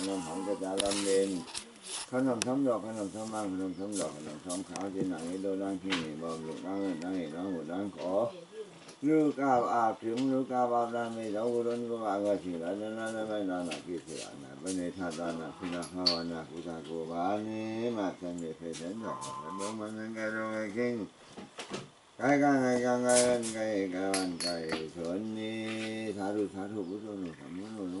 ขนมของกระจาลำเบนขนมช้มดอกขนมช้ำบ้างขนมช้มดอกขนมช้มขาวที่ไหนโดนด้านที่นี่บอมหลุดด้านเงิด้านเหตุด้านหัวด้านขอรู้กาบอาบถึงรู้กาบอาบด้านไม่เราร้อนก็อาก็ฉีดแล้วนั่นไม่นานหนักกี่ฉีดนะเป็นในธาตุนาพิณข้าวนาพุทธากูบาลนี่มาเสนเพเสนดอกแดอกมันนั่งกันดอกกิ้ไก่ยกาไกายกาไก่ยกาไก่ายสนนี้สาธุสาธุพุทโธนุสัมมุโนนุ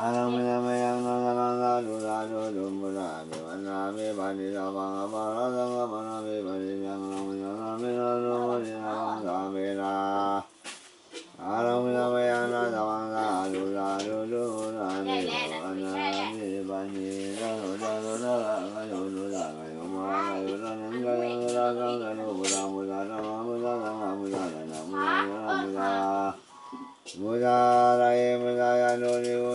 Muda, Muda, Muda, Muda, Muda, Muda,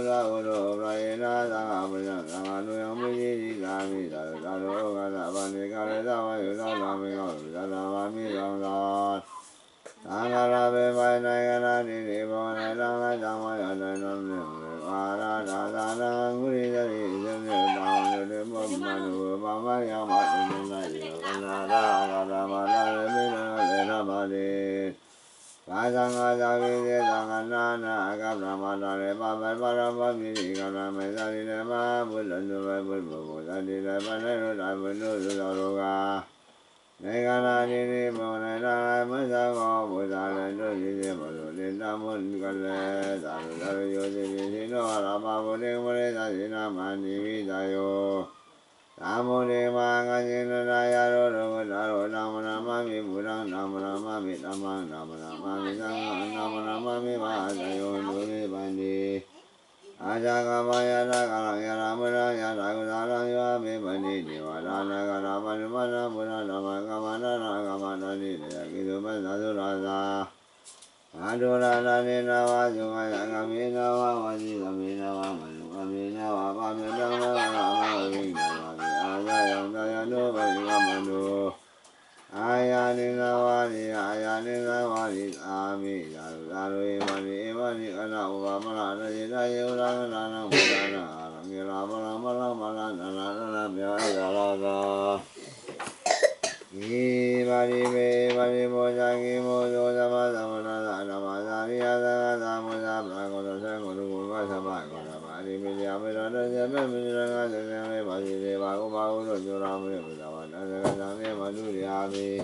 မိသာသာရောဂါသဗ္ဗနေကာရသဝယောသာလာမေယောသာလာဝမိရောသာ သံဃာရဘေဘိုင်နိုင်ငံနာတိဒီဘောနလံကသံဝရတနမေအာရသာသာနံဂုရိသရိသမေတောင်းတေမောမနုဘာမယမတုနေနာယောကနာရာရာရမ ราชงาจาวิเดสังนานากับรามาตาเรปะเปปะราปะมิริกันาเมตาลิเนมาบุลนุเวบุลบุบุตาลิเลปะเนรุตาบุลุสุตาโลกาในกานานินิโมในนาไมสังโฆบุตาเลนุสิเสบุลุลินตามุนกันเลสาธุตาธุโยสิสิโนอารามาบุเรมุเรสาสินามานิวิตาโย yo nu ni ba ni a ja ga ma ya ra ga ra ya ra ma ra ya ra ga ra ra ya me ba ni ni wa ra na ga ra ma ni ma na mu ra na ma ga ma na na ga ma na ni ni ya ki do ma na do ra ra a do ra na ni na wa do ma ya ga mi na wa wa ni ga mi na wa ma ni wani ami daru mani mani ana ula mana na ye na ye ula na na mu na na ana mi la mana mana mana na na na na mi la ga la ga ni mani me mani mo ja ki mo do ja ma da ma na da na ma da ri ya da da mo ja ma go do ja go do go ma sa ma go na ma ri mi ya me na na ja me mi na ga ja me ma ji re ma go ma go do jo ra me ma da ma na ga ja me ma du ri ya me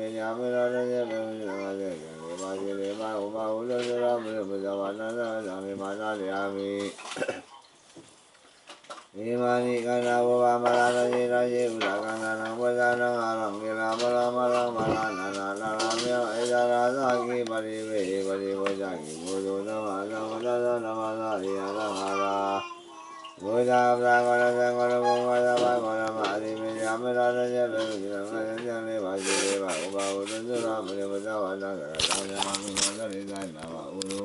Imani kana boba malana ni uda kana na bawa na alam gila bawa mala malana na na na ya eja na na ki bari bari bari wajaki bodo dama dama dama dama dari ala mala Buddha brahmana na bhagavana na mahari na amirana na na na na vajire na udundura na na na na dari na vakuruva